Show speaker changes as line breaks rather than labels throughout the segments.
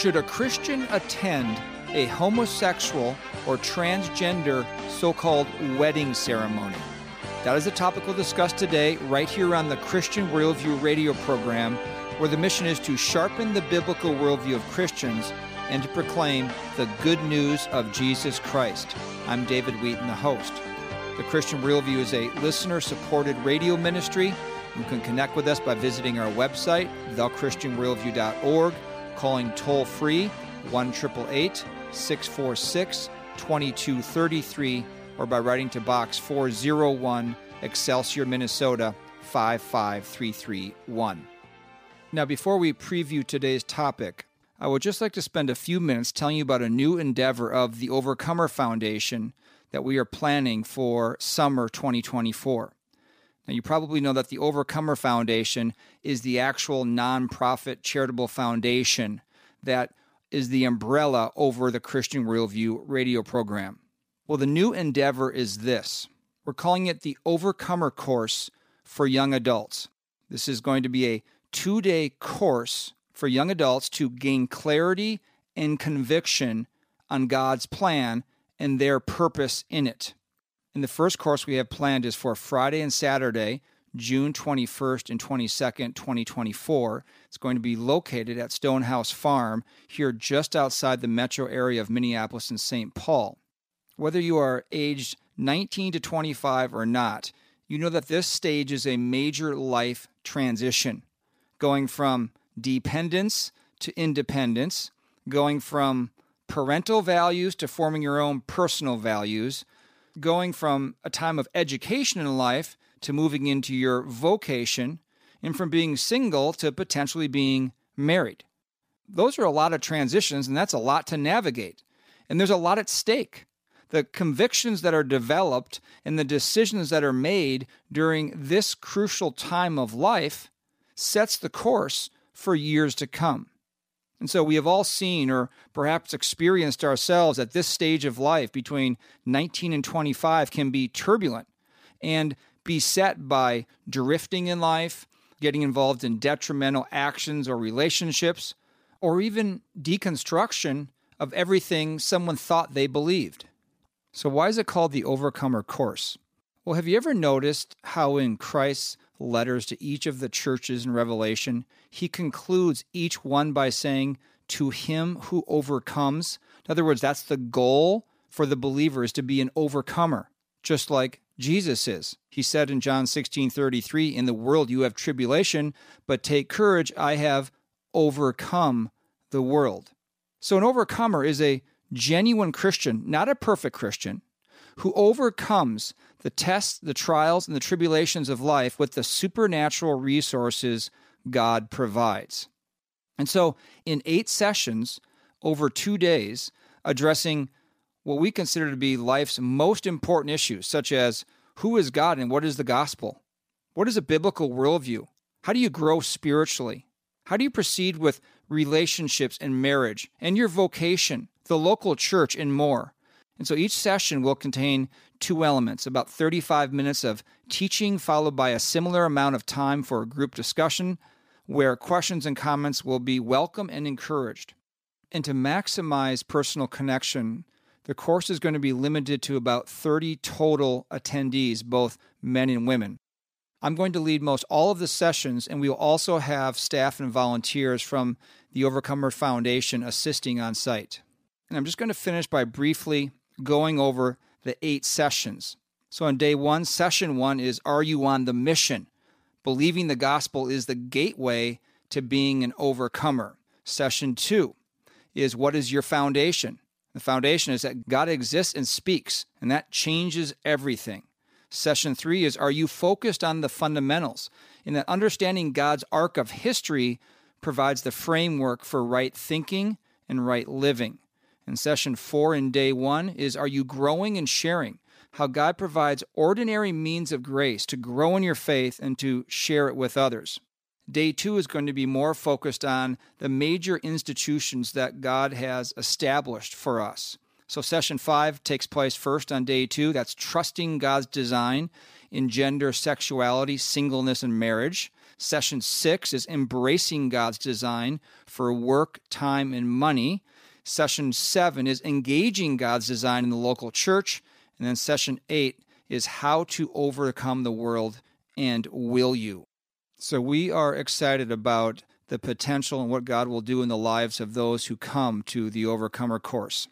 Should a Christian attend a homosexual or transgender so called wedding ceremony? That is the topic we'll discuss today, right here on the Christian Worldview radio program, where the mission is to sharpen the biblical worldview of Christians and to proclaim the good news of Jesus Christ. I'm David Wheaton, the host. The Christian Worldview is a listener supported radio ministry. You can connect with us by visiting our website, thechristianworldview.org calling toll free 1 646 2233 or by writing to Box 401 Excelsior, Minnesota 55331. Now, before we preview today's topic, I would just like to spend a few minutes telling you about a new endeavor of the Overcomer Foundation that we are planning for summer 2024. Now, you probably know that the Overcomer Foundation is the actual nonprofit charitable foundation that is the umbrella over the Christian Worldview radio program. Well, the new endeavor is this we're calling it the Overcomer Course for Young Adults. This is going to be a two day course for young adults to gain clarity and conviction on God's plan and their purpose in it. And the first course we have planned is for Friday and Saturday, June 21st and 22nd, 2024. It's going to be located at Stonehouse Farm here just outside the metro area of Minneapolis and St. Paul. Whether you are aged 19 to 25 or not, you know that this stage is a major life transition, going from dependence to independence, going from parental values to forming your own personal values, going from a time of education in life to moving into your vocation, and from being single to potentially being married. Those are a lot of transitions, and that's a lot to navigate. And there's a lot at stake. The convictions that are developed and the decisions that are made during this crucial time of life sets the course for years to come. And so we have all seen or perhaps experienced ourselves at this stage of life between 19 and 25 can be turbulent and beset by drifting in life, getting involved in detrimental actions or relationships, or even deconstruction of everything someone thought they believed. So, why is it called the Overcomer Course? Well, have you ever noticed how in Christ's letters to each of the churches in Revelation, he concludes each one by saying, To him who overcomes? In other words, that's the goal for the believer is to be an overcomer, just like Jesus is. He said in John 16 33, In the world you have tribulation, but take courage, I have overcome the world. So, an overcomer is a genuine Christian, not a perfect Christian, who overcomes the tests, the trials, and the tribulations of life with the supernatural resources God provides. And so, in eight sessions over two days, addressing what we consider to be life's most important issues, such as who is God and what is the gospel? What is a biblical worldview? How do you grow spiritually? How do you proceed with relationships and marriage and your vocation, the local church, and more? And so each session will contain two elements about 35 minutes of teaching, followed by a similar amount of time for a group discussion where questions and comments will be welcome and encouraged. And to maximize personal connection, the course is going to be limited to about 30 total attendees, both men and women. I'm going to lead most all of the sessions, and we will also have staff and volunteers from the Overcomer Foundation assisting on site. And I'm just going to finish by briefly going over the eight sessions. So, on day one, session one is Are you on the mission? Believing the gospel is the gateway to being an overcomer. Session two is What is your foundation? The foundation is that God exists and speaks, and that changes everything. Session three is Are you focused on the fundamentals? In that understanding God's arc of history provides the framework for right thinking and right living. And session four in day one is Are you growing and sharing? How God provides ordinary means of grace to grow in your faith and to share it with others. Day two is going to be more focused on the major institutions that God has established for us. So, session five takes place first on day two. That's trusting God's design in gender, sexuality, singleness, and marriage. Session six is Embracing God's Design for Work, Time, and Money. Session seven is Engaging God's Design in the Local Church. And then session eight is How to Overcome the World and Will You? So we are excited about the potential and what God will do in the lives of those who come to the Overcomer course.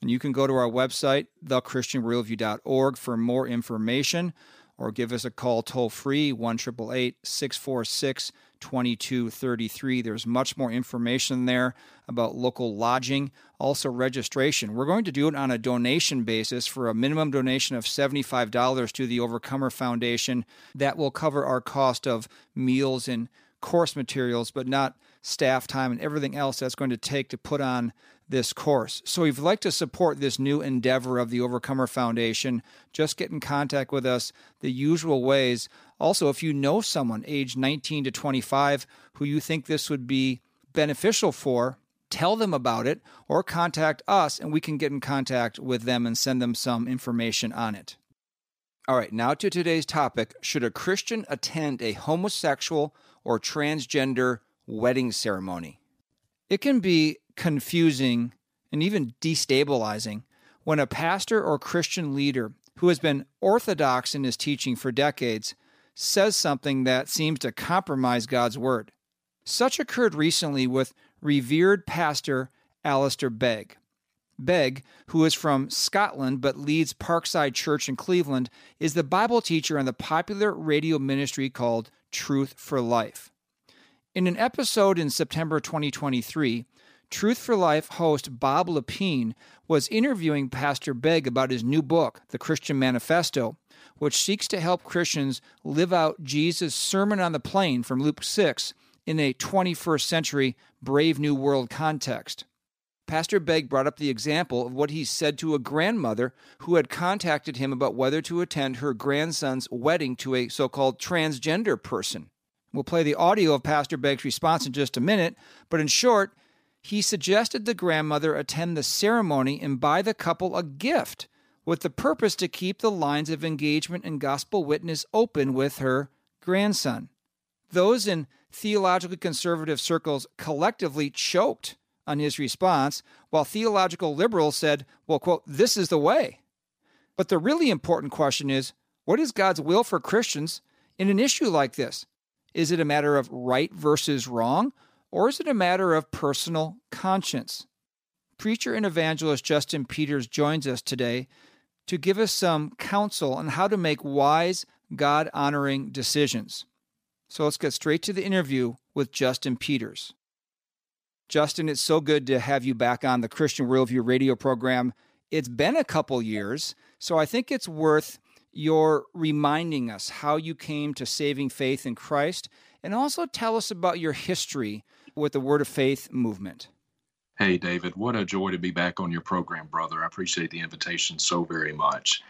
And you can go to our website, thechristianworldview.org, for more information or give us a call toll free, 1 646 2233. There's much more information there about local lodging, also registration. We're going to do it on a donation basis for a minimum donation of $75 to the Overcomer Foundation. That will cover our cost of meals and course materials, but not staff time and everything else that's going to take to put on this course. So if you'd like to support this new endeavor of the Overcomer Foundation, just get in contact with us the usual ways. Also, if you know someone age 19 to 25 who you think this would be beneficial for, tell them about it or contact us and we can get in contact with them and send them some information on it. All right, now to today's topic Should a Christian attend a homosexual or transgender wedding ceremony? It can be confusing and even destabilizing when a pastor or Christian leader who has been orthodox in his teaching for decades says something that seems to compromise God's word. Such occurred recently with revered pastor Alistair Begg. Begg, who is from Scotland but leads Parkside Church in Cleveland, is the Bible teacher on the popular radio ministry called Truth for Life. In an episode in September 2023, Truth for Life host Bob Lepine was interviewing Pastor Begg about his new book, The Christian Manifesto, which seeks to help Christians live out Jesus' Sermon on the Plain from Luke 6 in a 21st century Brave New World context. Pastor Begg brought up the example of what he said to a grandmother who had contacted him about whether to attend her grandson's wedding to a so called transgender person. We'll play the audio of Pastor Begg's response in just a minute, but in short, he suggested the grandmother attend the ceremony and buy the couple a gift with the purpose to keep the lines of engagement and gospel witness open with her grandson. Those in theologically conservative circles collectively choked on his response, while theological liberals said, well, quote, this is the way. But the really important question is what is God's will for Christians in an issue like this? Is it a matter of right versus wrong, or is it a matter of personal conscience? Preacher and evangelist Justin Peters joins us today to give us some counsel on how to make wise, God honoring decisions. So let's get straight to the interview with Justin Peters. Justin, it's so good to have you back on the Christian Worldview radio program. It's been a couple years, so I think it's worth your reminding us how you came to saving faith in Christ and also tell us about your history with the Word of Faith movement.
Hey, David, what a joy to be back on your program, brother. I appreciate the invitation so very much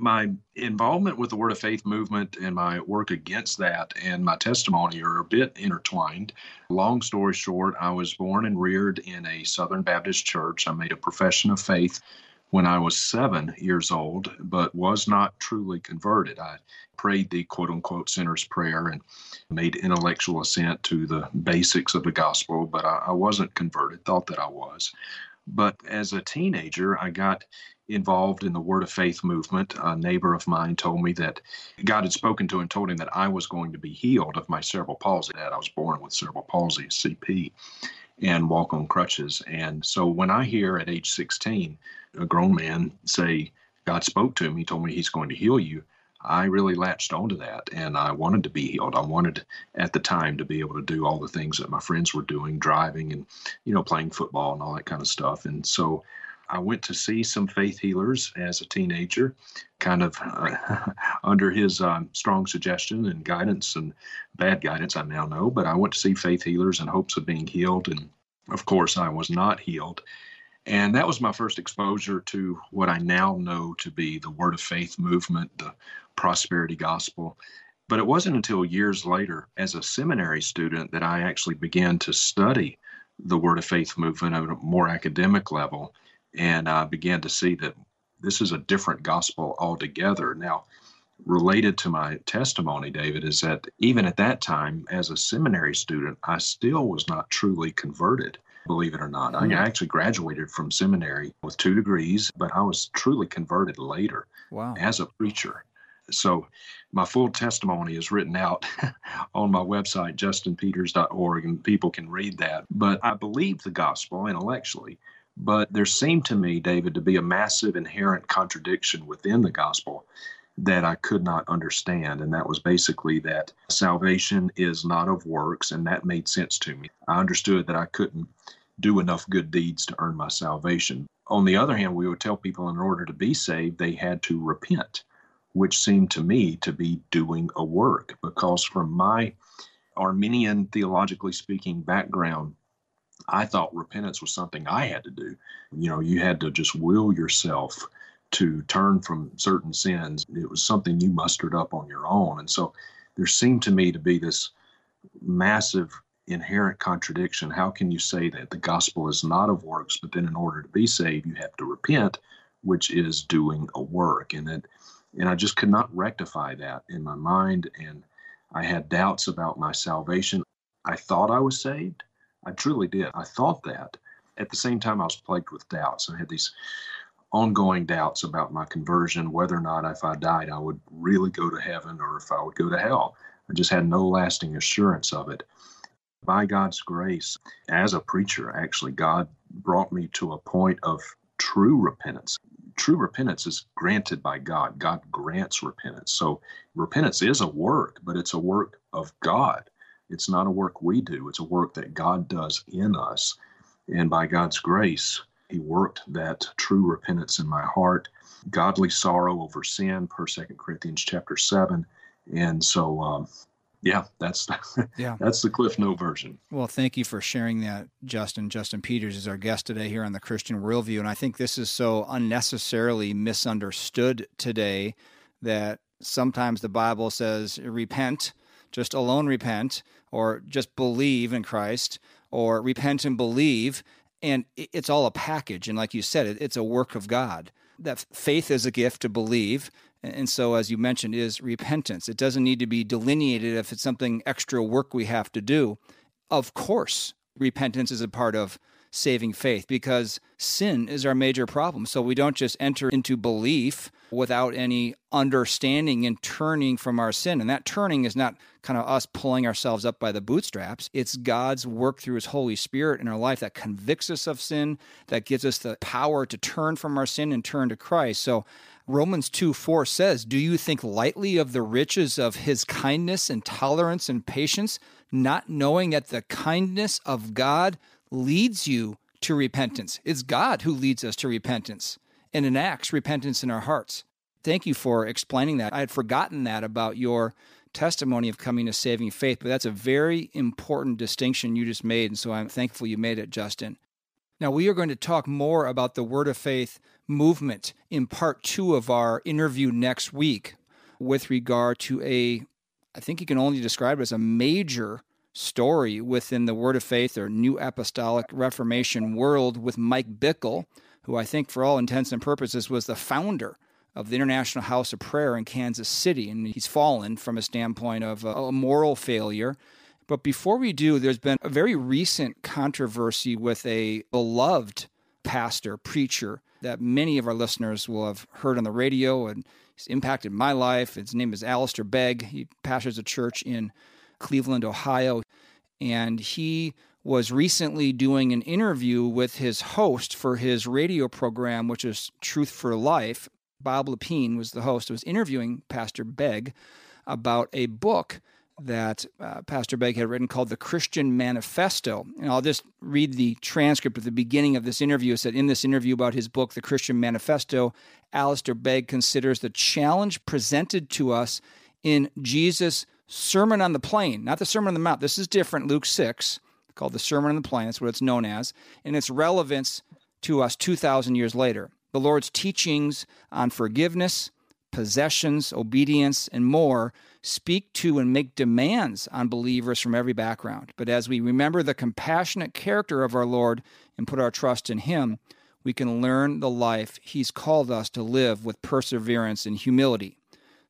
my involvement with the Word of Faith movement and my work against that and my testimony are a bit intertwined. Long story short, I was born and reared in a Southern Baptist church. I made a profession of faith when I was seven years old, but was not truly converted. I prayed the quote unquote sinner's prayer and made intellectual assent to the basics of the gospel, but I, I wasn't converted, thought that I was. But as a teenager, I got involved in the Word of Faith movement. A neighbor of mine told me that God had spoken to him and told him that I was going to be healed of my cerebral palsy. That I was born with cerebral palsy, CP, and walk on crutches. And so when I hear at age 16 a grown man say, God spoke to him, he told me he's going to heal you. I really latched onto that and I wanted to be healed. I wanted at the time to be able to do all the things that my friends were doing, driving and, you know, playing football and all that kind of stuff. And so I went to see some faith healers as a teenager, kind of uh, under his um, strong suggestion and guidance and bad guidance, I now know. But I went to see faith healers in hopes of being healed. And of course, I was not healed. And that was my first exposure to what I now know to be the Word of Faith movement, the prosperity gospel. But it wasn't until years later, as a seminary student, that I actually began to study the Word of Faith movement on a more academic level and I began to see that this is a different gospel altogether. Now, related to my testimony, David, is that even at that time, as a seminary student, I still was not truly converted, believe it or not. I actually graduated from seminary with two degrees, but I was truly converted later
wow.
as a preacher. So my full testimony is written out on my website, justinpeters.org, and people can read that. But I believe the gospel intellectually. But there seemed to me, David, to be a massive inherent contradiction within the gospel that I could not understand. And that was basically that salvation is not of works. And that made sense to me. I understood that I couldn't do enough good deeds to earn my salvation. On the other hand, we would tell people in order to be saved, they had to repent, which seemed to me to be doing a work. Because from my Arminian, theologically speaking, background, I thought repentance was something I had to do. You know, you had to just will yourself to turn from certain sins. It was something you mustered up on your own. And so there seemed to me to be this massive inherent contradiction. How can you say that the gospel is not of works, but then in order to be saved, you have to repent, which is doing a work? And that and I just could not rectify that in my mind. And I had doubts about my salvation. I thought I was saved. I truly did. I thought that. At the same time, I was plagued with doubts. I had these ongoing doubts about my conversion, whether or not if I died, I would really go to heaven or if I would go to hell. I just had no lasting assurance of it. By God's grace, as a preacher, actually, God brought me to a point of true repentance. True repentance is granted by God. God grants repentance. So repentance is a work, but it's a work of God. It's not a work we do, it's a work that God does in us. And by God's grace, he worked that true repentance in my heart, godly sorrow over sin, per Second Corinthians chapter seven. And so, um, yeah, that's yeah, that's the Cliff Note version.
Well, thank you for sharing that, Justin. Justin Peters is our guest today here on the Christian Worldview, and I think this is so unnecessarily misunderstood today that sometimes the Bible says repent, just alone repent, or just believe in Christ, or repent and believe. And it's all a package. And like you said it's a work of god. That faith is a gift to believe. And so as you mentioned is repentance. It doesn't need to be delineated if it's something extra work we have to do. Of course repentance is a part of saving faith because sin is our major problem. So we don't just enter into belief without any understanding and turning from our sin. And that turning is not kind of us pulling ourselves up by the bootstraps. It's God's work through his Holy Spirit in our life that convicts us of sin, that gives us the power to turn from our sin and turn to Christ. So Romans 2 4 says, Do you think lightly of the riches of his kindness and tolerance and patience, not knowing that the kindness of God leads you to repentance. It's God who leads us to repentance and enacts repentance in our hearts. Thank you for explaining that. I had forgotten that about your testimony of coming to saving faith, but that's a very important distinction you just made. And so I'm thankful you made it, Justin. Now, we are going to talk more about the Word of Faith movement in part two of our interview next week with regard to a, I think you can only describe it as a major story within the Word of Faith or New Apostolic Reformation world with Mike Bickle, who I think, for all intents and purposes, was the founder of the International House of Prayer in Kansas City. And he's fallen from a standpoint of uh, a moral failure. But before we do, there's been a very recent controversy with a beloved pastor, preacher, that many of our listeners will have heard on the radio and he's impacted my life. His name is Alistair Begg. He pastors a church in Cleveland, Ohio. And he was recently doing an interview with his host for his radio program, which is Truth for Life. Bob Lepine was the host, was interviewing Pastor Begg about a book that uh, Pastor Begg had written called The Christian Manifesto. And I'll just read the transcript at the beginning of this interview. It said, In this interview about his book, The Christian Manifesto, Alistair Begg considers the challenge presented to us in Jesus' Sermon on the Plain, not the Sermon on the Mount. This is different, Luke 6, called the Sermon on the Plain. That's what it's known as, and its relevance to us 2,000 years later. The Lord's teachings on forgiveness, possessions, obedience, and more speak to and make demands on believers from every background. But as we remember the compassionate character of our Lord and put our trust in Him, we can learn the life He's called us to live with perseverance and humility.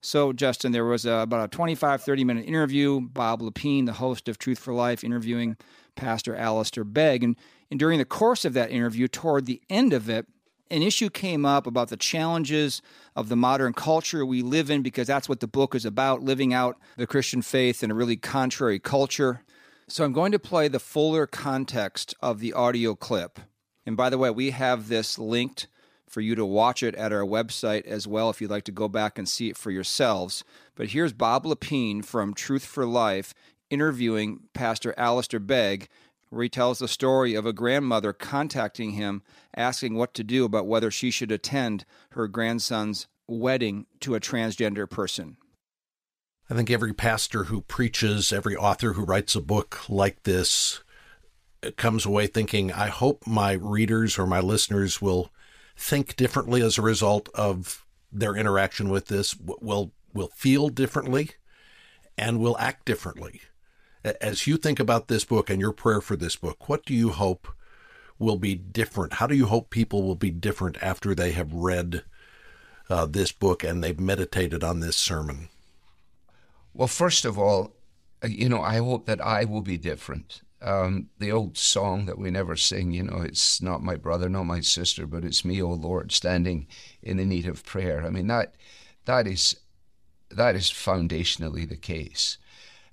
So, Justin, there was a, about a 25, 30 minute interview. Bob Lepine, the host of Truth for Life, interviewing Pastor Alistair Begg. And, and during the course of that interview, toward the end of it, an issue came up about the challenges of the modern culture we live in because that's what the book is about living out the Christian faith in a really contrary culture. So I'm going to play the fuller context of the audio clip. And by the way, we have this linked for you to watch it at our website as well if you'd like to go back and see it for yourselves. But here's Bob Lepine from Truth for Life interviewing Pastor Alistair Begg where he tells the story of a grandmother contacting him asking what to do about whether she should attend her grandson's wedding to a transgender person.
I think every pastor who preaches, every author who writes a book like this comes away thinking, I hope my readers or my listeners will think differently as a result of their interaction with this, will will feel differently and will act differently. As you think about this book and your prayer for this book, what do you hope will be different? How do you hope people will be different after they have read uh, this book and they've meditated on this sermon?
Well, first of all, uh, you know, I hope that I will be different. Um, the old song that we never sing, you know, it's not my brother, not my sister, but it's me, O Lord, standing in the need of prayer. I mean, that that is that is foundationally the case.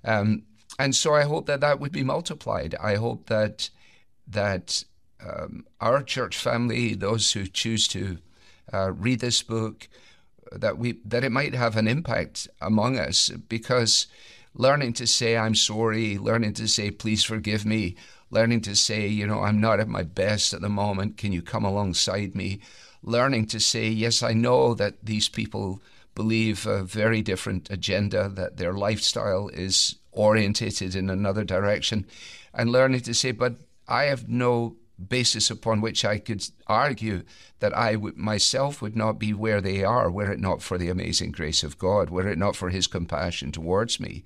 Um, and so I hope that that would be multiplied. I hope that that um, our church family, those who choose to uh, read this book, that we that it might have an impact among us because learning to say I'm sorry, learning to say please forgive me, learning to say you know I'm not at my best at the moment, can you come alongside me? Learning to say yes, I know that these people believe a very different agenda, that their lifestyle is orientated in another direction, and learning to say, but I have no basis upon which I could argue that I w- myself would not be where they are were it not for the amazing grace of God, were it not for His compassion towards me.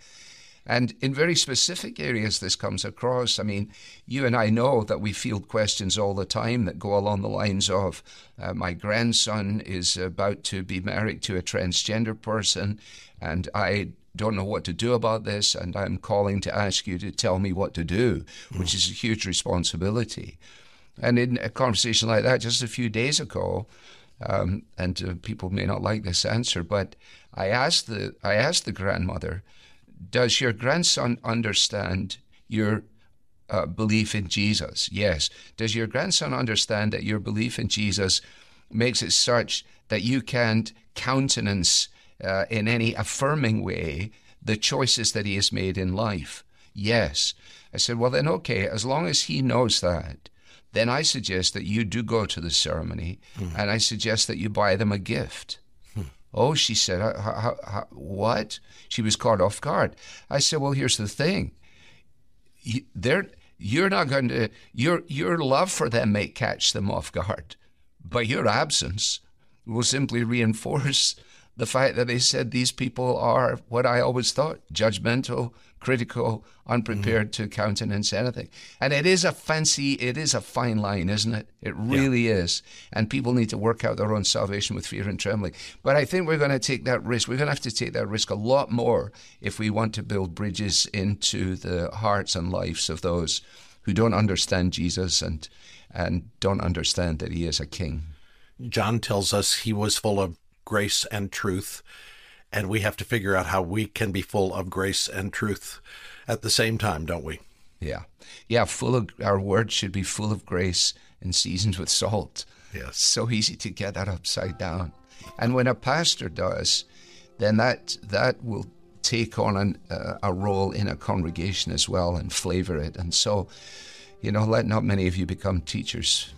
And in very specific areas, this comes across. I mean, you and I know that we field questions all the time that go along the lines of uh, My grandson is about to be married to a transgender person, and I don't know what to do about this, and I'm calling to ask you to tell me what to do, which is a huge responsibility. And in a conversation like that, just a few days ago, um, and uh, people may not like this answer, but I asked the I asked the grandmother, "Does your grandson understand your uh, belief in Jesus?" Yes. Does your grandson understand that your belief in Jesus makes it such that you can't countenance uh, in any affirming way the choices that he has made in life? Yes. I said, well, then, okay, as long as he knows that, then I suggest that you do go to the ceremony mm. and I suggest that you buy them a gift. Mm. Oh, she said, how, how, what? She was caught off guard. I said, well, here's the thing. You, they're, you're not going to, your, your love for them may catch them off guard, but your absence will simply reinforce the fact that they said these people are what I always thought judgmental, critical, unprepared mm. to countenance anything. And it is a fancy, it is a fine line, isn't it? It really yeah. is. And people need to work out their own salvation with fear and trembling. But I think we're going to take that risk. We're going to have to take that risk a lot more if we want to build bridges into the hearts and lives of those who don't understand Jesus and and don't understand that he is a king.
John tells us he was full of grace and truth. And we have to figure out how we can be full of grace and truth at the same time, don't we?
Yeah. Yeah, full of our words should be full of grace and seasoned with salt.
Yes.
So easy to get that upside down. And when a pastor does, then that that will take on an, uh, a role in a congregation as well and flavor it. And so, you know, let not many of you become teachers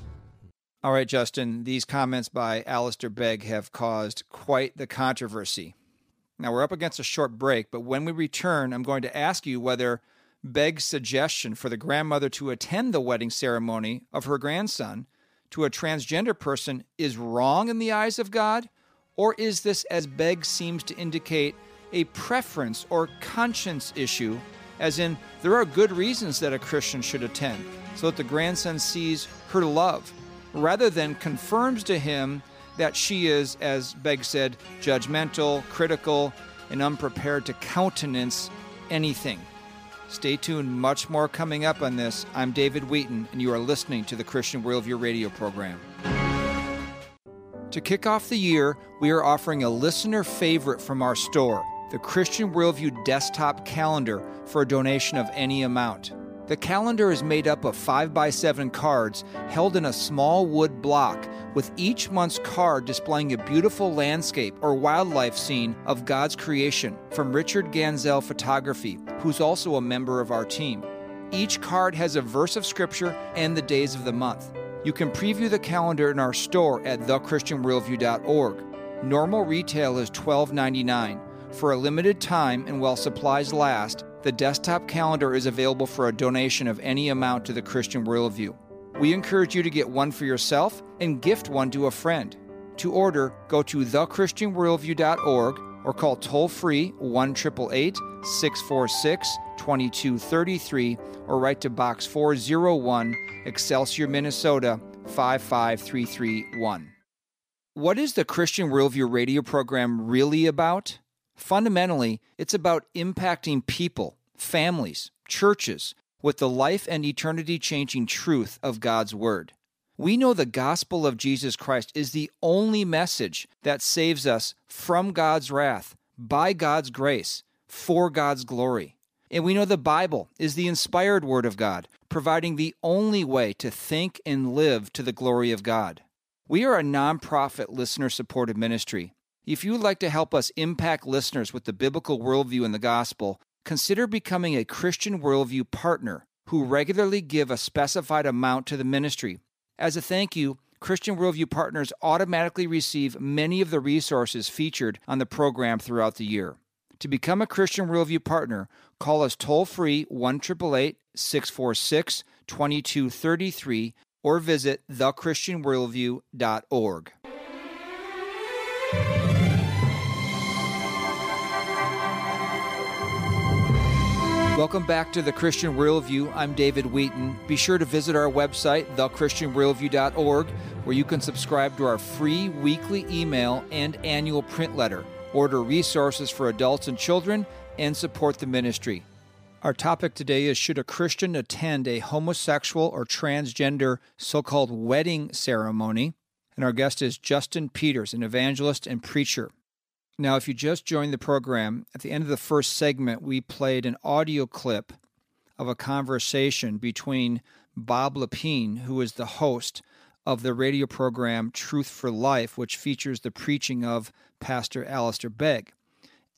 all right, Justin, these comments by Alistair Begg have caused quite the controversy. Now, we're up against a short break, but when we return, I'm going to ask you whether Begg's suggestion for the grandmother to attend the wedding ceremony of her grandson to a transgender person is wrong in the eyes of God, or is this, as Begg seems to indicate, a preference or conscience issue, as in there are good reasons that a Christian should attend, so that the grandson sees her love rather than confirms to him that she is, as Begg said, judgmental, critical, and unprepared to countenance anything. Stay tuned, much more coming up on this. I'm David Wheaton, and you are listening to the Christian Worldview radio program. To kick off the year, we are offering a listener favorite from our store, the Christian Worldview desktop calendar, for a donation of any amount. The calendar is made up of 5x7 cards held in a small wood block, with each month's card displaying a beautiful landscape or wildlife scene of God's creation from Richard Ganzel Photography, who's also a member of our team. Each card has a verse of Scripture and the days of the month. You can preview the calendar in our store at thechristianworldview.org. Normal retail is $12.99. For a limited time and while supplies last, the desktop calendar is available for a donation of any amount to the Christian Worldview. We encourage you to get one for yourself and gift one to a friend. To order, go to thechristianworldview.org or call toll free 1 646 2233 or write to Box 401, Excelsior, Minnesota 55331. What is the Christian Worldview radio program really about? Fundamentally, it's about impacting people, families, churches with the life and eternity changing truth of God's Word. We know the gospel of Jesus Christ is the only message that saves us from God's wrath, by God's grace, for God's glory. And we know the Bible is the inspired Word of God, providing the only way to think and live to the glory of God. We are a nonprofit listener supported ministry. If you would like to help us impact listeners with the biblical worldview and the gospel, consider becoming a Christian Worldview partner who regularly give a specified amount to the ministry. As a thank you, Christian Worldview partners automatically receive many of the resources featured on the program throughout the year. To become a Christian Worldview partner, call us toll free 1 646 2233 or visit thechristianworldview.org. Welcome back to the Christian Worldview. I'm David Wheaton. Be sure to visit our website, thechristianworldview.org, where you can subscribe to our free weekly email and annual print letter, order resources for adults and children, and support the ministry. Our topic today is Should a Christian attend a homosexual or transgender so called wedding ceremony? And our guest is Justin Peters, an evangelist and preacher. Now, if you just joined the program, at the end of the first segment, we played an audio clip of a conversation between Bob Lepine, who is the host of the radio program Truth for Life, which features the preaching of Pastor Alistair Begg.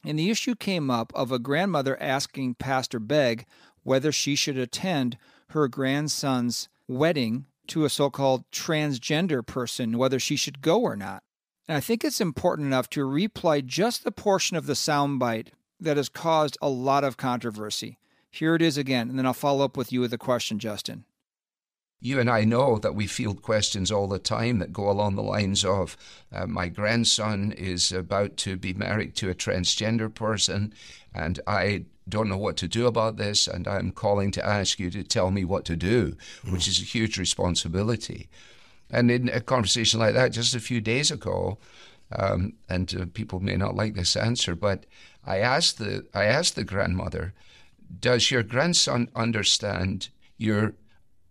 And the issue came up of a grandmother asking Pastor Begg whether she should attend her grandson's wedding to a so called transgender person, whether she should go or not. And I think it's important enough to replay just the portion of the soundbite that has caused a lot of controversy. Here it is again, and then I'll follow up with you with a question, Justin.
You and I know that we field questions all the time that go along the lines of uh, My grandson is about to be married to a transgender person, and I don't know what to do about this, and I'm calling to ask you to tell me what to do, mm. which is a huge responsibility. And in a conversation like that, just a few days ago, um, and uh, people may not like this answer, but I asked the I asked the grandmother, "Does your grandson understand your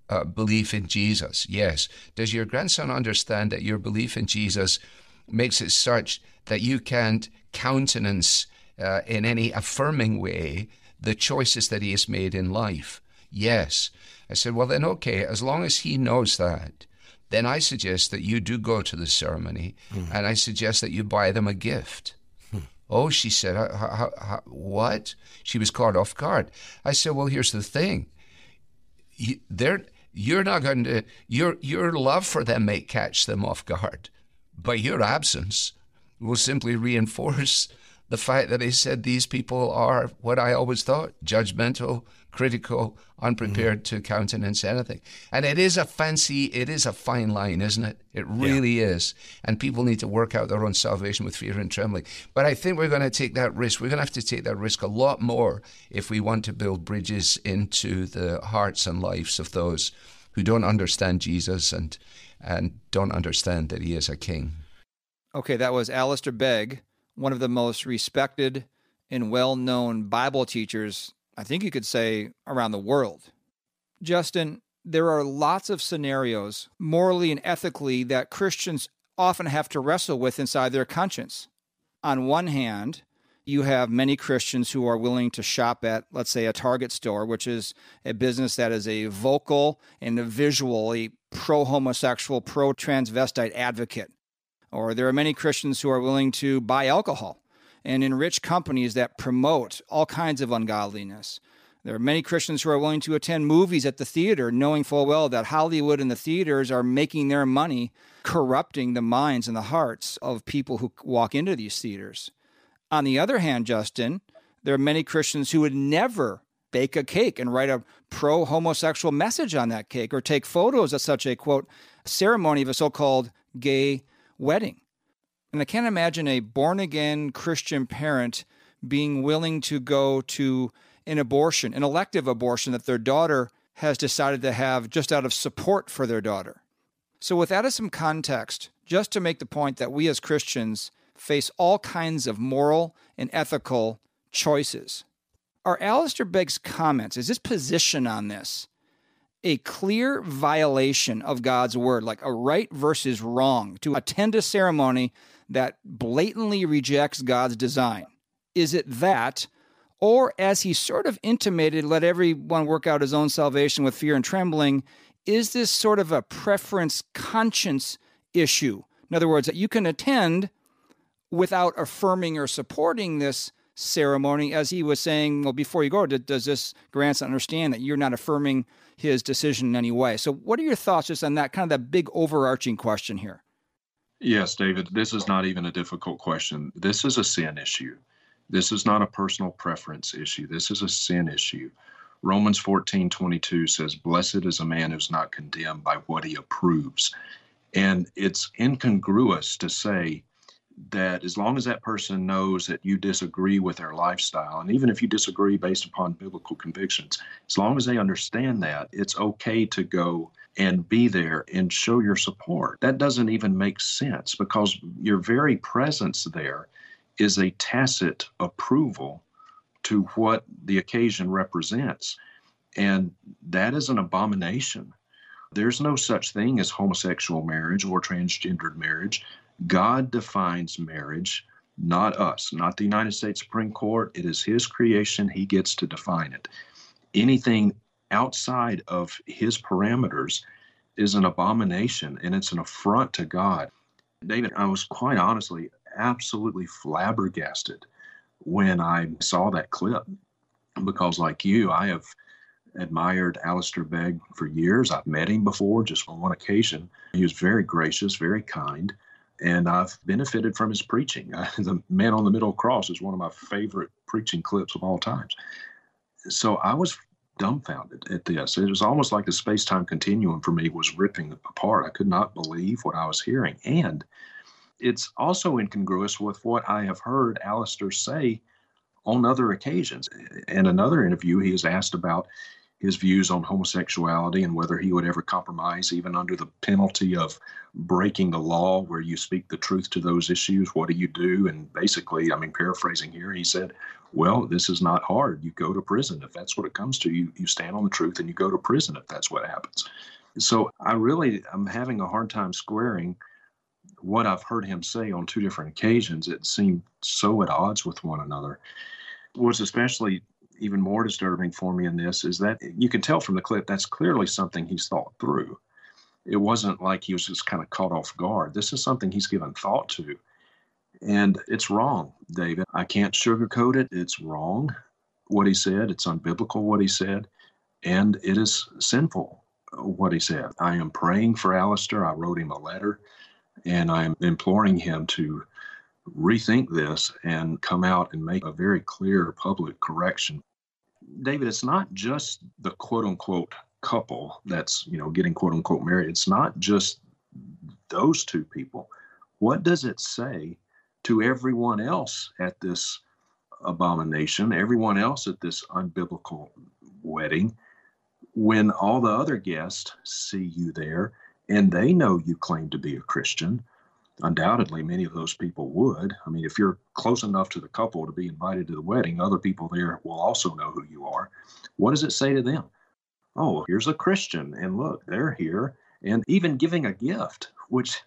uh, belief in Jesus?" Yes. Does your grandson understand that your belief in Jesus makes it such that you can't countenance uh, in any affirming way the choices that he has made in life? Yes. I said, well, then, okay, as long as he knows that, then I suggest that you do go to the ceremony mm. and I suggest that you buy them a gift. Mm. Oh, she said, how, how, what? She was caught off guard. I said, well, here's the thing. You, they're, you're not going to, your, your love for them may catch them off guard, but your absence will simply reinforce the fact that he said these people are what I always thought judgmental, critical, unprepared mm-hmm. to countenance anything. And it is a fancy, it is a fine line, isn't it? It really yeah. is. And people need to work out their own salvation with fear and trembling. But I think we're going to take that risk. We're going to have to take that risk a lot more if we want to build bridges into the hearts and lives of those who don't understand Jesus and and don't understand that he is a king.
Okay, that was Alistair Begg, one of the most respected and well known Bible teachers, I think you could say, around the world. Justin, there are lots of scenarios, morally and ethically, that Christians often have to wrestle with inside their conscience. On one hand, you have many Christians who are willing to shop at, let's say, a Target store, which is a business that is a vocal and a visual, a pro homosexual, pro transvestite advocate. Or there are many Christians who are willing to buy alcohol and enrich companies that promote all kinds of ungodliness. There are many Christians who are willing to attend movies at the theater, knowing full well that Hollywood and the theaters are making their money corrupting the minds and the hearts of people who walk into these theaters. On the other hand, Justin, there are many Christians who would never bake a cake and write a pro homosexual message on that cake or take photos of such a quote ceremony of a so called gay wedding. And I can't imagine a born again Christian parent being willing to go to an abortion, an elective abortion that their daughter has decided to have just out of support for their daughter. So, with that as some context, just to make the point that we as Christians face all kinds of moral and ethical choices. Are Alistair Begg's comments, is his position on this a clear violation of God's word, like a right versus wrong, to attend a ceremony that blatantly rejects God's design? Is it that? Or, as he sort of intimated, let everyone work out his own salvation with fear and trembling, is this sort of a preference conscience issue? In other words, that you can attend without affirming or supporting this ceremony, as he was saying, well, before you go, does this grandson understand that you're not affirming his decision in any way? So, what are your thoughts just on that kind of that big overarching question here?
Yes, David, this is not even a difficult question. This is a sin issue. This is not a personal preference issue. This is a sin issue. Romans 14 22 says, Blessed is a man who's not condemned by what he approves. And it's incongruous to say that as long as that person knows that you disagree with their lifestyle, and even if you disagree based upon biblical convictions, as long as they understand that, it's okay to go and be there and show your support. That doesn't even make sense because your very presence there is a tacit approval to what the occasion represents. And that is an abomination. There's no such thing as homosexual marriage or transgendered marriage. God defines marriage, not us, not the United States Supreme Court. It is His creation. He gets to define it. Anything outside of his parameters is an abomination and it's an affront to God. David, I was quite honestly absolutely flabbergasted when I saw that clip because, like you, I have admired Alistair Begg for years. I've met him before just on one occasion. He was very gracious, very kind, and I've benefited from his preaching. the Man on the Middle Cross is one of my favorite preaching clips of all times. So I was dumbfounded at this. It was almost like the space time continuum for me was ripping apart. I could not believe what I was hearing. And it's also incongruous with what I have heard Alistair say on other occasions. In another interview, he is asked about his views on homosexuality and whether he would ever compromise, even under the penalty of breaking the law where you speak the truth to those issues. What do you do? And basically, I mean, paraphrasing here, he said, Well, this is not hard. You go to prison. If that's what it comes to, you, you stand on the truth and you go to prison if that's what happens. So I really, I'm having a hard time squaring what I've heard him say on two different occasions. It seemed so at odds with one another. Was especially even more disturbing for me in this is that you can tell from the clip that's clearly something he's thought through. It wasn't like he was just kind of caught off guard. This is something he's given thought to. And it's wrong, David. I can't sugarcoat it. It's wrong what he said. It's unbiblical what he said. And it is sinful what he said. I am praying for Alistair. I wrote him a letter and I'm imploring him to rethink this and come out and make a very clear public correction. David, it's not just the quote unquote couple that's, you know, getting quote unquote married. It's not just those two people. What does it say to everyone else at this abomination, everyone else at this unbiblical wedding, when all the other guests see you there and they know you claim to be a Christian? Undoubtedly many of those people would. I mean, if you're close enough to the couple to be invited to the wedding, other people there will also know who you are. What does it say to them? Oh, here's a Christian, and look, they're here. And even giving a gift, which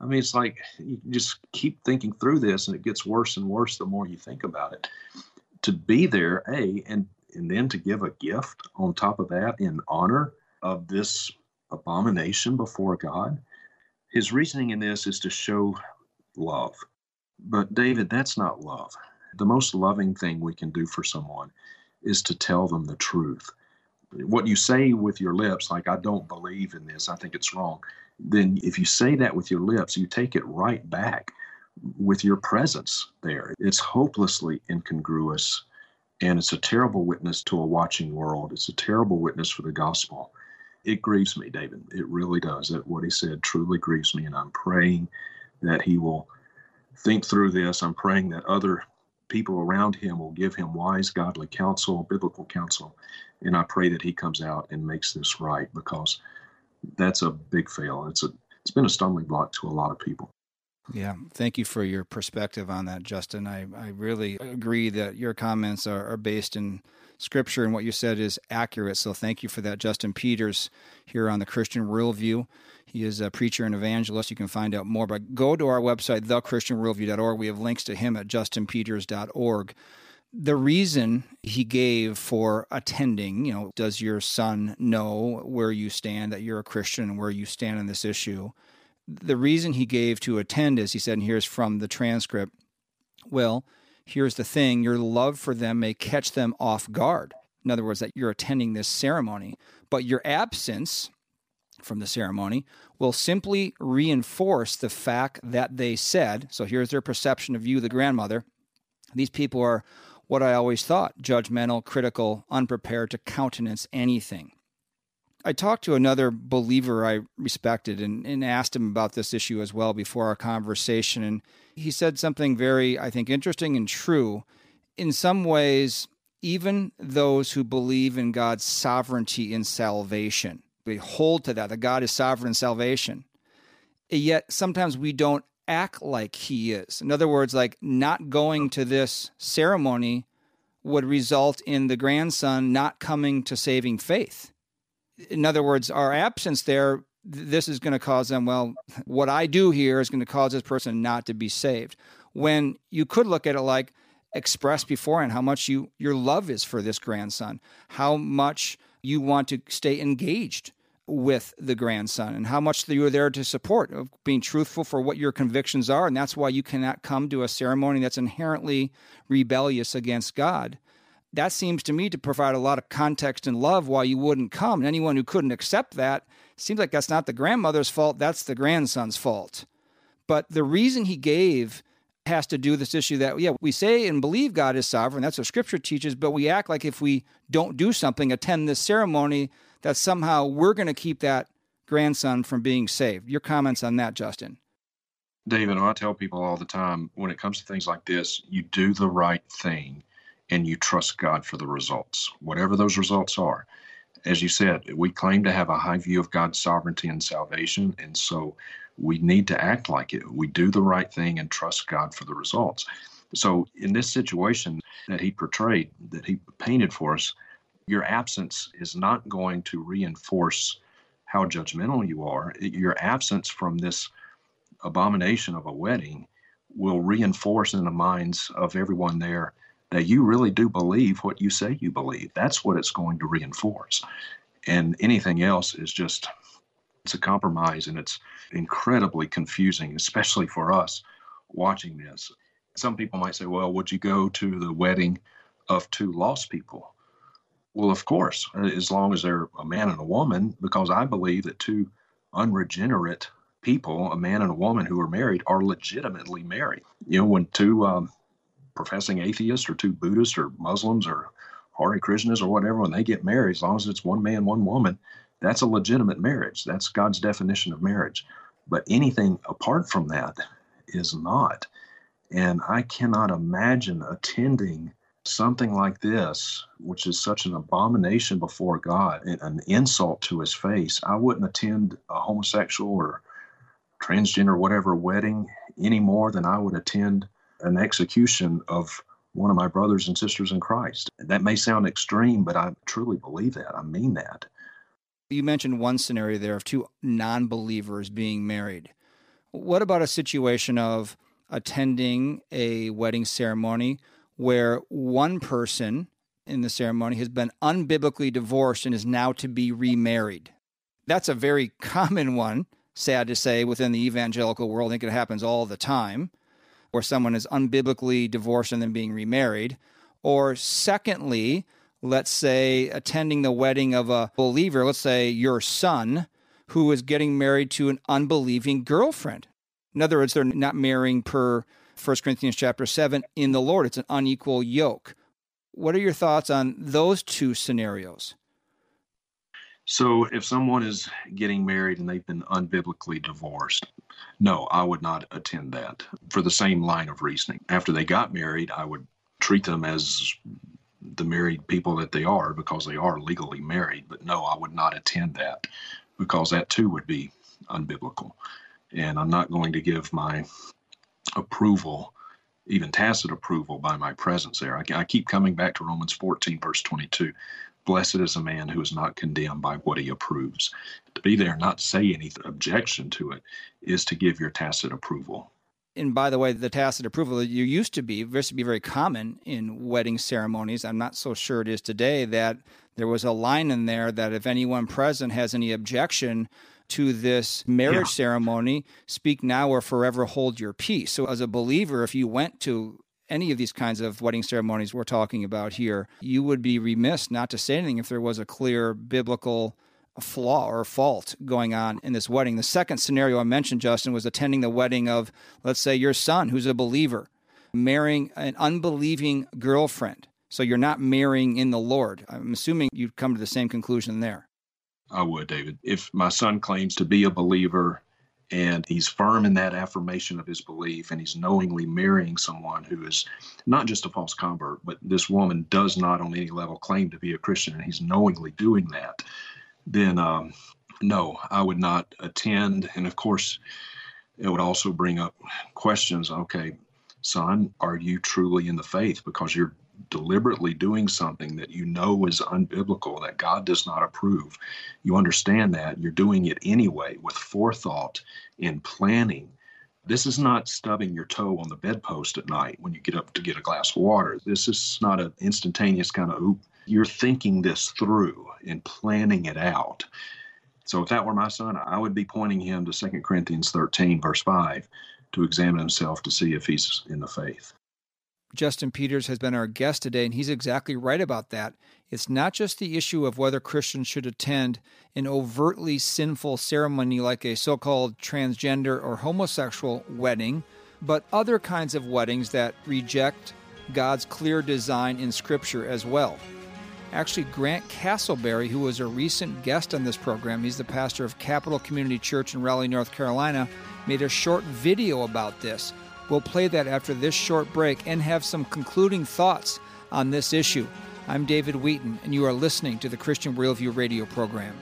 I mean, it's like you just keep thinking through this, and it gets worse and worse the more you think about it. To be there, A, and and then to give a gift on top of that in honor of this abomination before God. His reasoning in this is to show love. But, David, that's not love. The most loving thing we can do for someone is to tell them the truth. What you say with your lips, like, I don't believe in this, I think it's wrong, then if you say that with your lips, you take it right back with your presence there. It's hopelessly incongruous and it's a terrible witness to a watching world. It's a terrible witness for the gospel. It grieves me, David. It really does. That what he said truly grieves me. And I'm praying that he will think through this. I'm praying that other people around him will give him wise, godly counsel, biblical counsel. And I pray that he comes out and makes this right because that's a big fail. It's a it's been a stumbling block to a lot of people.
Yeah, thank you for your perspective on that, Justin. I, I really agree that your comments are, are based in scripture and what you said is accurate. So thank you for that, Justin Peters, here on the Christian Worldview. He is a preacher and evangelist. You can find out more, but go to our website, thechristianworldview.org. We have links to him at justinpeters.org. The reason he gave for attending, you know, does your son know where you stand, that you're a Christian and where you stand on this issue? the reason he gave to attend is he said, and here's from the transcript well, here's the thing your love for them may catch them off guard. In other words, that you're attending this ceremony, but your absence from the ceremony will simply reinforce the fact that they said, so here's their perception of you, the grandmother. These people are what I always thought judgmental, critical, unprepared to countenance anything. I talked to another believer I respected and, and asked him about this issue as well before our conversation. And he said something very, I think, interesting and true. In some ways, even those who believe in God's sovereignty in salvation, we hold to that, that God is sovereign in salvation. Yet sometimes we don't act like He is. In other words, like not going to this ceremony would result in the grandson not coming to saving faith in other words, our absence there, this is going to cause them, well, what I do here is going to cause this person not to be saved. When you could look at it like express beforehand how much you your love is for this grandson, how much you want to stay engaged with the grandson and how much you're there to support of being truthful for what your convictions are and that's why you cannot come to a ceremony that's inherently rebellious against God that seems to me to provide a lot of context and love why you wouldn't come. And anyone who couldn't accept that seems like that's not the grandmother's fault, that's the grandson's fault. But the reason he gave has to do with this issue that, yeah, we say and believe God is sovereign. That's what scripture teaches. But we act like if we don't do something, attend this ceremony, that somehow we're going to keep that grandson from being saved. Your comments on that, Justin?
David, I tell people all the time when it comes to things like this, you do the right thing and you trust God for the results, whatever those results are. As you said, we claim to have a high view of God's sovereignty and salvation, and so we need to act like it. We do the right thing and trust God for the results. So, in this situation that he portrayed, that he painted for us, your absence is not going to reinforce how judgmental you are. Your absence from this abomination of a wedding will reinforce in the minds of everyone there that you really do believe what you say you believe. That's what it's going to reinforce. And anything else is just it's a compromise and it's incredibly confusing, especially for us watching this. Some people might say, well, would you go to the wedding of two lost people? Well, of course, as long as they're a man and a woman, because I believe that two unregenerate people, a man and a woman who are married, are legitimately married. You know, when two um, professing atheists or two Buddhists or Muslims or Hare Krishnas or whatever, when they get married, as long as it's one man, one woman, that's a legitimate marriage. That's God's definition of marriage. But anything apart from that is not. And I cannot imagine attending something like this, which is such an abomination before God, an insult to his face. I wouldn't attend a homosexual or transgender whatever wedding any more than I would attend an execution of one of my brothers and sisters in Christ. That may sound extreme, but I truly believe that. I mean that.
You mentioned one scenario there of two non believers being married. What about a situation of attending a wedding ceremony where one person in the ceremony has been unbiblically divorced and is now to be remarried? That's a very common one, sad to say, within the evangelical world. I think it happens all the time where someone is unbiblically divorced and then being remarried. Or secondly, let's say attending the wedding of a believer, let's say your son, who is getting married to an unbelieving girlfriend. In other words, they're not marrying per 1 Corinthians chapter 7 in the Lord. It's an unequal yoke. What are your thoughts on those two scenarios?
So, if someone is getting married and they've been unbiblically divorced, no, I would not attend that for the same line of reasoning. After they got married, I would treat them as the married people that they are because they are legally married. But no, I would not attend that because that too would be unbiblical. And I'm not going to give my approval, even tacit approval, by my presence there. I, I keep coming back to Romans 14, verse 22. Blessed is a man who is not condemned by what he approves. To be there, not say any objection to it, is to give your tacit approval.
And by the way, the tacit approval you used to be used to be very common in wedding ceremonies. I'm not so sure it is today that there was a line in there that if anyone present has any objection to this marriage yeah. ceremony, speak now or forever hold your peace. So, as a believer, if you went to any of these kinds of wedding ceremonies we're talking about here, you would be remiss not to say anything if there was a clear biblical flaw or fault going on in this wedding. The second scenario I mentioned, Justin, was attending the wedding of, let's say, your son, who's a believer, marrying an unbelieving girlfriend. So you're not marrying in the Lord. I'm assuming you'd come to the same conclusion there.
I would, David. If my son claims to be a believer and he's firm in that affirmation of his belief and he's knowingly marrying someone who is not just a false convert but this woman does not on any level claim to be a christian and he's knowingly doing that then um, no i would not attend. And of course it would also bring up questions. Okay son are you truly in the faith? Because you're deliberately doing something that you know is unbiblical, that God does not approve, you understand that, you're doing it anyway with forethought and planning. This is not stubbing your toe on the bedpost at night when you get up to get a glass of water. This is not an instantaneous kind of oop. You're thinking this through and planning it out. So if that were my son, I would be pointing him to 2 Corinthians 13, verse 5, to examine himself to see if he's in the faith.
Justin Peters has been our guest today, and he's exactly right about that. It's not just the issue of whether Christians should attend an overtly sinful ceremony like a so called transgender or homosexual wedding, but other kinds of weddings that reject God's clear design in Scripture as well. Actually, Grant Castleberry, who was a recent guest on this program, he's the pastor of Capital Community Church in Raleigh, North Carolina, made a short video about this. We'll play that after this short break and have some concluding thoughts on this issue. I'm David Wheaton, and you are listening to the Christian Worldview radio program.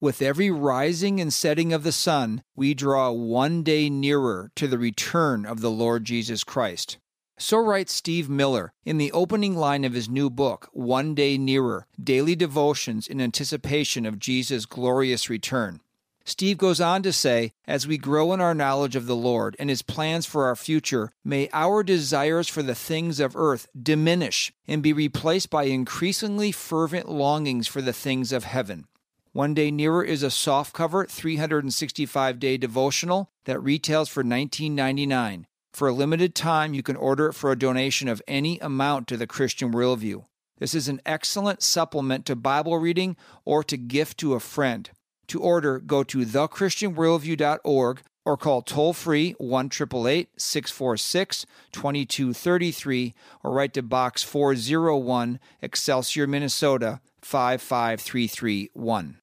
With every rising and setting of the sun, we draw one day nearer to the return of the Lord Jesus Christ. So writes Steve Miller in the opening line of his new book, One Day Nearer Daily Devotions in Anticipation of Jesus' Glorious Return. Steve goes on to say, as we grow in our knowledge of the Lord and his plans for our future, may our desires for the things of earth diminish and be replaced by increasingly fervent longings for the things of heaven. One Day Nearer is a softcover 365 day devotional that retails for $19.99. For a limited time, you can order it for a donation of any amount to the Christian Worldview. This is an excellent supplement to Bible reading or to gift to a friend. To order, go to thechristianworldview.org or call toll free 1 646 2233 or write to Box 401, Excelsior, Minnesota 55331.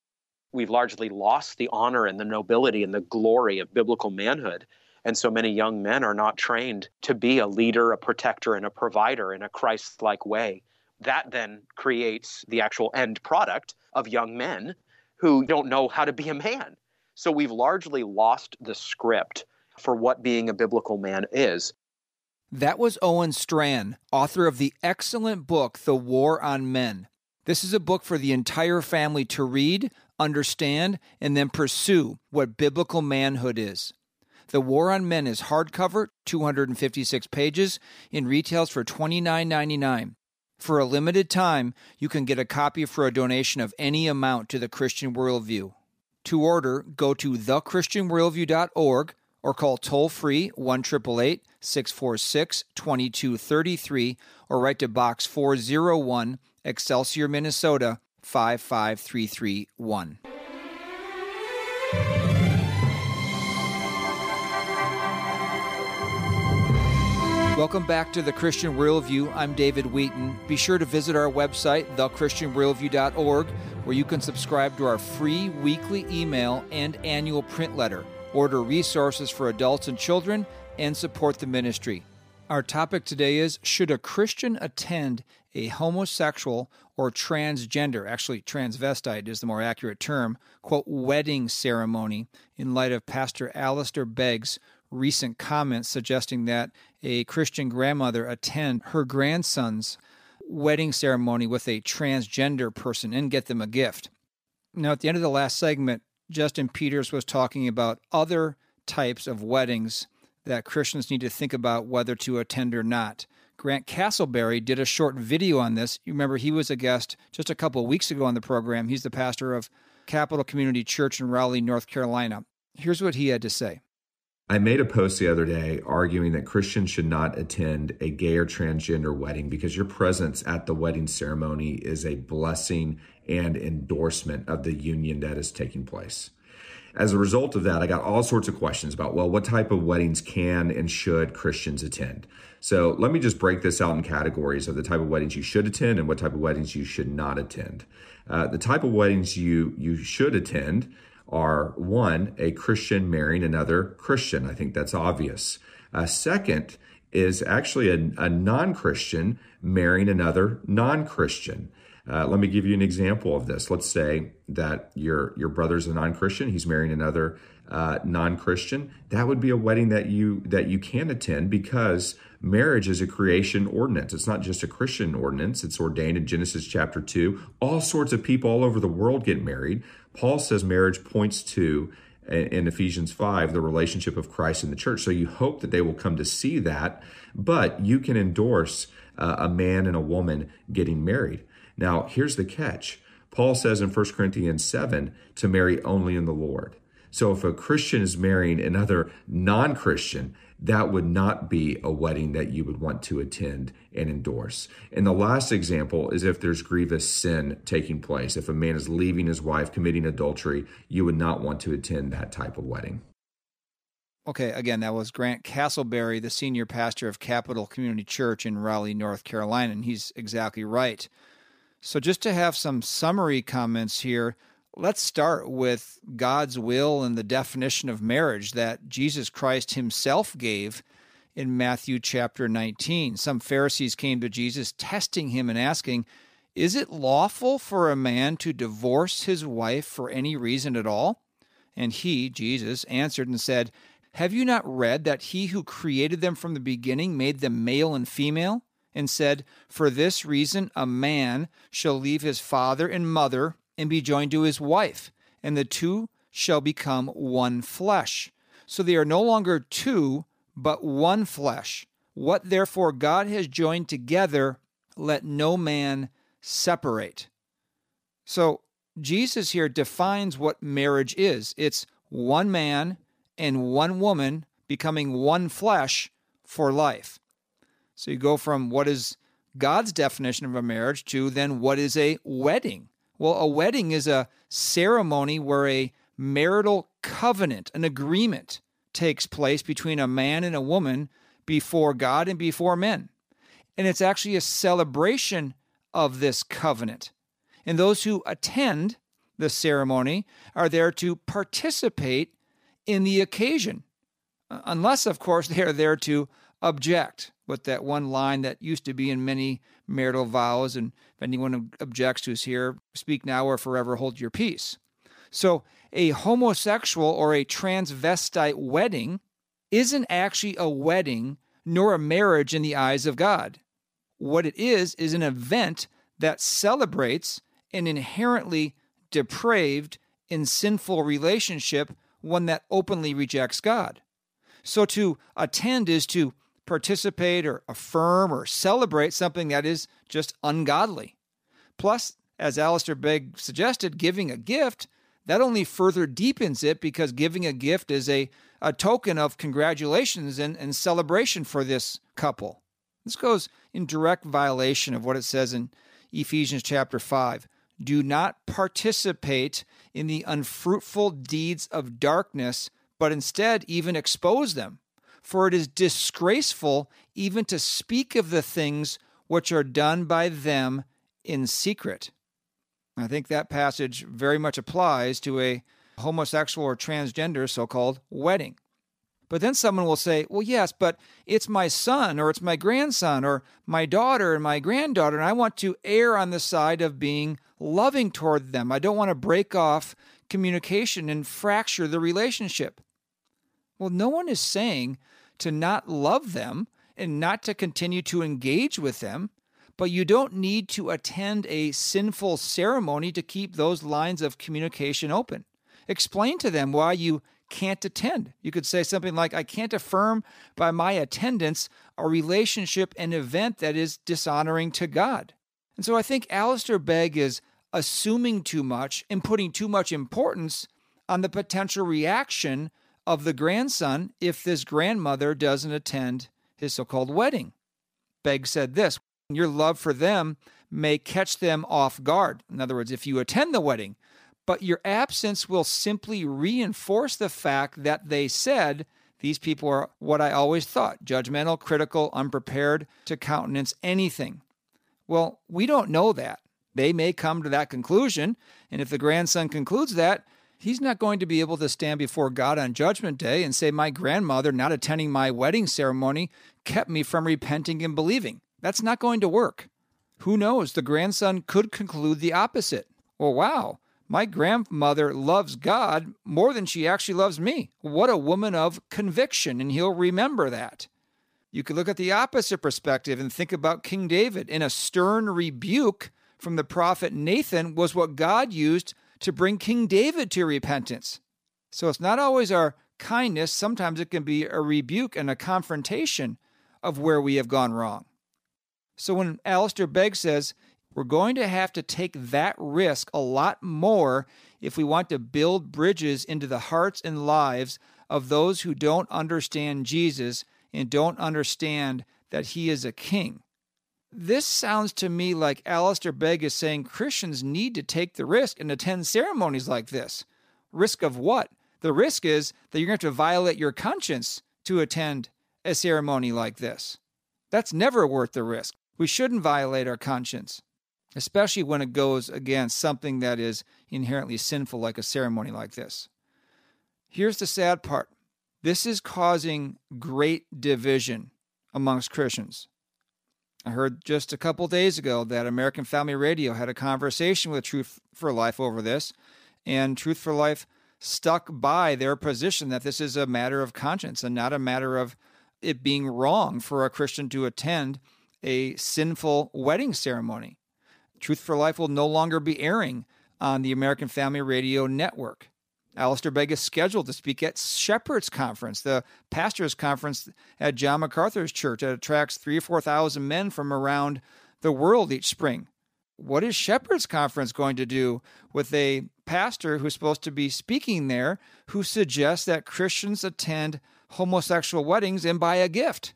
We've largely lost the honor and the nobility and the glory of biblical manhood. And so many young men are not trained to be a leader, a protector, and a provider in a Christ like way. That then creates the actual end product of young men who don't know how to be a man. So we've largely lost the script for what being a biblical man is.
That was Owen Strachan, author of the excellent book, The War on Men. This is a book for the entire family to read, understand, and then pursue what biblical manhood is. The War on Men is hardcover, 256 pages, in retails for $29.99. For a limited time, you can get a copy for a donation of any amount to the Christian Worldview. To order, go to thechristianworldview.org or call toll free 1 646 2233 or write to Box 401, Excelsior, Minnesota 55331. Welcome back to the Christian Worldview. I'm David Wheaton. Be sure to visit our website, thechristianworldview.org, where you can subscribe to our free weekly email and annual print letter, order resources for adults and children, and support the ministry. Our topic today is Should a Christian attend a homosexual or transgender, actually transvestite is the more accurate term, quote, wedding ceremony in light of Pastor Alistair Begg's recent comments suggesting that a Christian grandmother attend her grandson's wedding ceremony with a transgender person and get them a gift. Now, at the end of the last segment, Justin Peters was talking about other types of weddings that Christians need to think about whether to attend or not. Grant Castleberry did a short video on this. You remember he was a guest just a couple of weeks ago on the program. He's the pastor of Capital Community Church in Raleigh, North Carolina. Here's what he had to say.
I made a post the other day arguing that Christians should not attend a gay or transgender wedding because your presence at the wedding ceremony is a blessing and endorsement of the union that is taking place. As a result of that, I got all sorts of questions about, well, what type of weddings can and should Christians attend? So let me just break this out in categories of the type of weddings you should attend and what type of weddings you should not attend. Uh, the type of weddings you you should attend are one, a Christian marrying another Christian. I think that's obvious. Uh, second is actually a, a non Christian marrying another non Christian. Uh, let me give you an example of this. Let's say that your your brother's a non-Christian. He's marrying another uh, non-Christian. That would be a wedding that you that you can attend because marriage is a creation ordinance. It's not just a Christian ordinance. It's ordained in Genesis chapter two. All sorts of people all over the world get married. Paul says marriage points to in Ephesians 5, the relationship of Christ and the church. So you hope that they will come to see that, but you can endorse uh, a man and a woman getting married. Now, here's the catch Paul says in 1 Corinthians 7 to marry only in the Lord. So if a Christian is marrying another non Christian, that would not be a wedding that you would want to attend and endorse. And the last example is if there's grievous sin taking place. If a man is leaving his wife, committing adultery, you would not want to attend that type of wedding.
Okay, again, that was Grant Castleberry, the senior pastor of Capital Community Church in Raleigh, North Carolina, and he's exactly right. So, just to have some summary comments here, let's start with God's will and the definition of marriage that Jesus Christ himself gave in Matthew chapter 19. Some Pharisees came to Jesus, testing him and asking, Is it lawful for a man to divorce his wife for any reason at all? And he, Jesus, answered and said, Have you not read that he who created them from the beginning made them male and female? and said, For this reason a man shall leave his father and mother and be joined to his wife, and the two shall become one flesh. So they are no longer two, but one flesh. What therefore God has joined together, let no man separate. So Jesus here defines what marriage is it's one man and one woman becoming one flesh for life. So you go from what is God's definition of a marriage to then what is a wedding? Well, a wedding is a ceremony where a marital covenant, an agreement, takes place between a man and a woman before God and before men. And it's actually a celebration of this covenant. And those who attend the ceremony are there to participate in the occasion, uh, unless, of course, they are there to object with that one line that used to be in many marital vows. And if anyone objects who's here, speak now or forever hold your peace. So a homosexual or a transvestite wedding isn't actually a wedding nor a marriage in the eyes of God. What it is, is an event that celebrates an inherently depraved and sinful relationship, one that openly rejects God. So to attend is to participate or affirm or celebrate something that is just ungodly. Plus, as Alistair Begg suggested, giving a gift, that only further deepens it because giving a gift is a, a token of congratulations and, and celebration for this couple. This goes in direct violation of what it says in Ephesians chapter 5. Do not participate in the unfruitful deeds of darkness, but instead even expose them. For it is disgraceful even to speak of the things which are done by them in secret. I think that passage very much applies to a homosexual or transgender so called wedding. But then someone will say, well, yes, but it's my son or it's my grandson or my daughter and my granddaughter, and I want to err on the side of being loving toward them. I don't want to break off communication and fracture the relationship. Well, no one is saying to not love them and not to continue to engage with them, but you don't need to attend a sinful ceremony to keep those lines of communication open. Explain to them why you can't attend. You could say something like, I can't affirm by my attendance a relationship and event that is dishonoring to God. And so I think Alistair Begg is assuming too much and putting too much importance on the potential reaction of the grandson if this grandmother doesn't attend his so called wedding. Begg said this Your love for them may catch them off guard. In other words, if you attend the wedding, but your absence will simply reinforce the fact that they said these people are what I always thought judgmental, critical, unprepared to countenance anything. Well, we don't know that. They may come to that conclusion, and if the grandson concludes that, he's not going to be able to stand before God on Judgment Day and say, My grandmother not attending my wedding ceremony kept me from repenting and believing. That's not going to work. Who knows? The grandson could conclude the opposite. Well, wow, my grandmother loves God more than she actually loves me. What a woman of conviction, and he'll remember that. You could look at the opposite perspective and think about King David. In a stern rebuke from the prophet Nathan was what God used to bring King David to repentance. So it's not always our kindness, sometimes it can be a rebuke and a confrontation of where we have gone wrong. So when Alistair Begg says, we're going to have to take that risk a lot more if we want to build bridges into the hearts and lives of those who don't understand Jesus and don't understand that he is a king. This sounds to me like Alistair Begg is saying Christians need to take the risk and attend ceremonies like this. Risk of what? The risk is that you're going to have to violate your conscience to attend a ceremony like this. That's never worth the risk. We shouldn't violate our conscience especially when it goes against something that is inherently sinful, like a ceremony like this. Here's the sad part this is causing great division amongst Christians. I heard just a couple days ago that American Family Radio had a conversation with Truth for Life over this, and Truth for Life stuck by their position that this is a matter of conscience and not a matter of it being wrong for a Christian to attend a sinful wedding ceremony. Truth for Life will no longer be airing on the American Family Radio Network. Alistair Begg is scheduled to speak at Shepherd's Conference, the pastors' conference at John MacArthur's church that attracts three or 4,000 men from around the world each spring. What is Shepherd's Conference going to do with a pastor who's supposed to be speaking there who suggests that Christians attend homosexual weddings and buy a gift?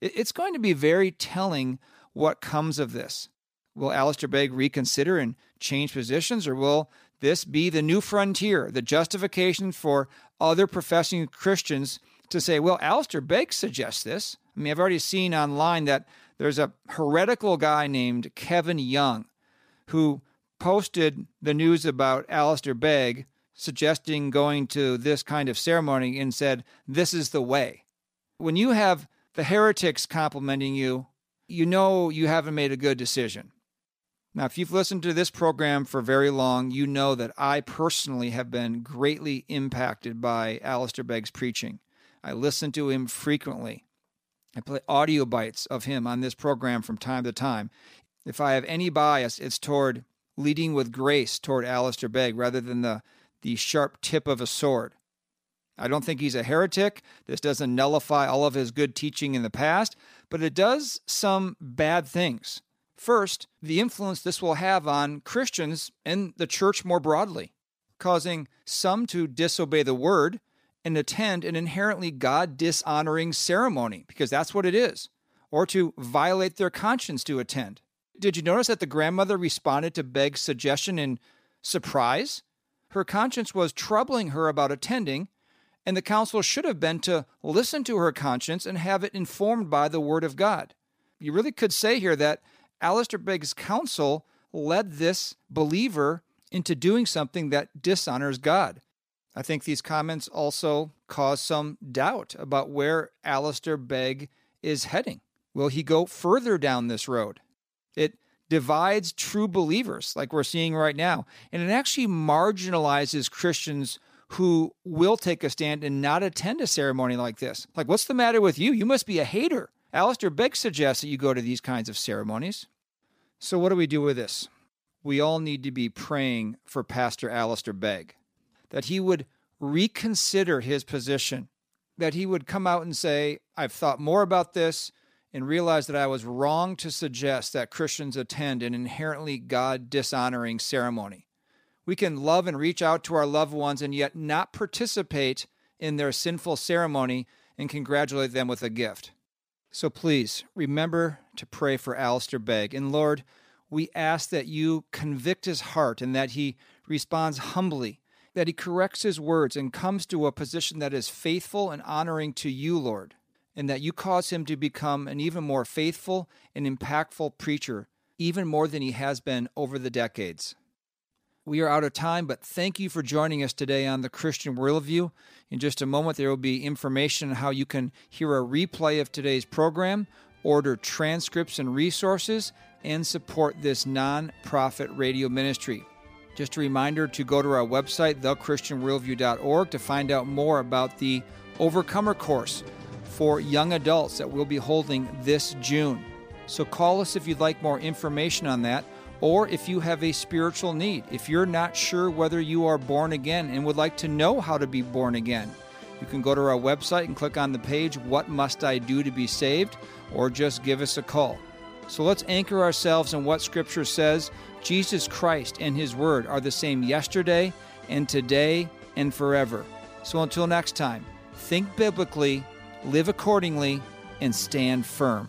It's going to be very telling what comes of this. Will Alistair Begg reconsider and change positions, or will this be the new frontier, the justification for other professing Christians to say, well, Alistair Begg suggests this? I mean, I've already seen online that there's a heretical guy named Kevin Young who posted the news about Alistair Begg suggesting going to this kind of ceremony and said, This is the way. When you have the heretics complimenting you, you know you haven't made a good decision. Now, if you've listened to this program for very long, you know that I personally have been greatly impacted by Alistair Begg's preaching. I listen to him frequently. I play audio bites of him on this program from time to time. If I have any bias, it's toward leading with grace toward Alistair Begg rather than the, the sharp tip of a sword. I don't think he's a heretic. This doesn't nullify all of his good teaching in the past, but it does some bad things. First, the influence this will have on Christians and the church more broadly, causing some to disobey the word and attend an inherently God dishonoring ceremony, because that's what it is, or to violate their conscience to attend. Did you notice that the grandmother responded to Begg's suggestion in surprise? Her conscience was troubling her about attending, and the counsel should have been to listen to her conscience and have it informed by the Word of God. You really could say here that Alistair Begg's counsel led this believer into doing something that dishonors God. I think these comments also cause some doubt about where Alistair Begg is heading. Will he go further down this road? It divides true believers, like we're seeing right now, and it actually marginalizes Christians who will take a stand and not attend a ceremony like this. Like, what's the matter with you? You must be a hater. Alistair Begg suggests that you go to these kinds of ceremonies. So, what do we do with this? We all need to be praying for Pastor Alistair Begg, that he would reconsider his position, that he would come out and say, I've thought more about this and realize that I was wrong to suggest that Christians attend an inherently God dishonoring ceremony. We can love and reach out to our loved ones and yet not participate in their sinful ceremony and congratulate them with a gift. So please remember to pray for Alistair Begg. And Lord, we ask that you convict his heart and that he responds humbly, that he corrects his words and comes to a position that is faithful and honoring to you, Lord, and that you cause him to become an even more faithful and impactful preacher, even more than he has been over the decades. We are out of time, but thank you for joining us today on the Christian Worldview. In just a moment, there will be information on how you can hear a replay of today's program, order transcripts and resources, and support this non-profit radio ministry. Just a reminder to go to our website, thechristianworldview.org, to find out more about the Overcomer course for young adults that we'll be holding this June. So call us if you'd like more information on that or if you have a spiritual need. If you're not sure whether you are born again and would like to know how to be born again, you can go to our website and click on the page, What Must I Do to Be Saved? or just give us a call. So let's anchor ourselves in what Scripture says. Jesus Christ and His Word are the same yesterday and today and forever. So until next time, think biblically, live accordingly, and stand firm.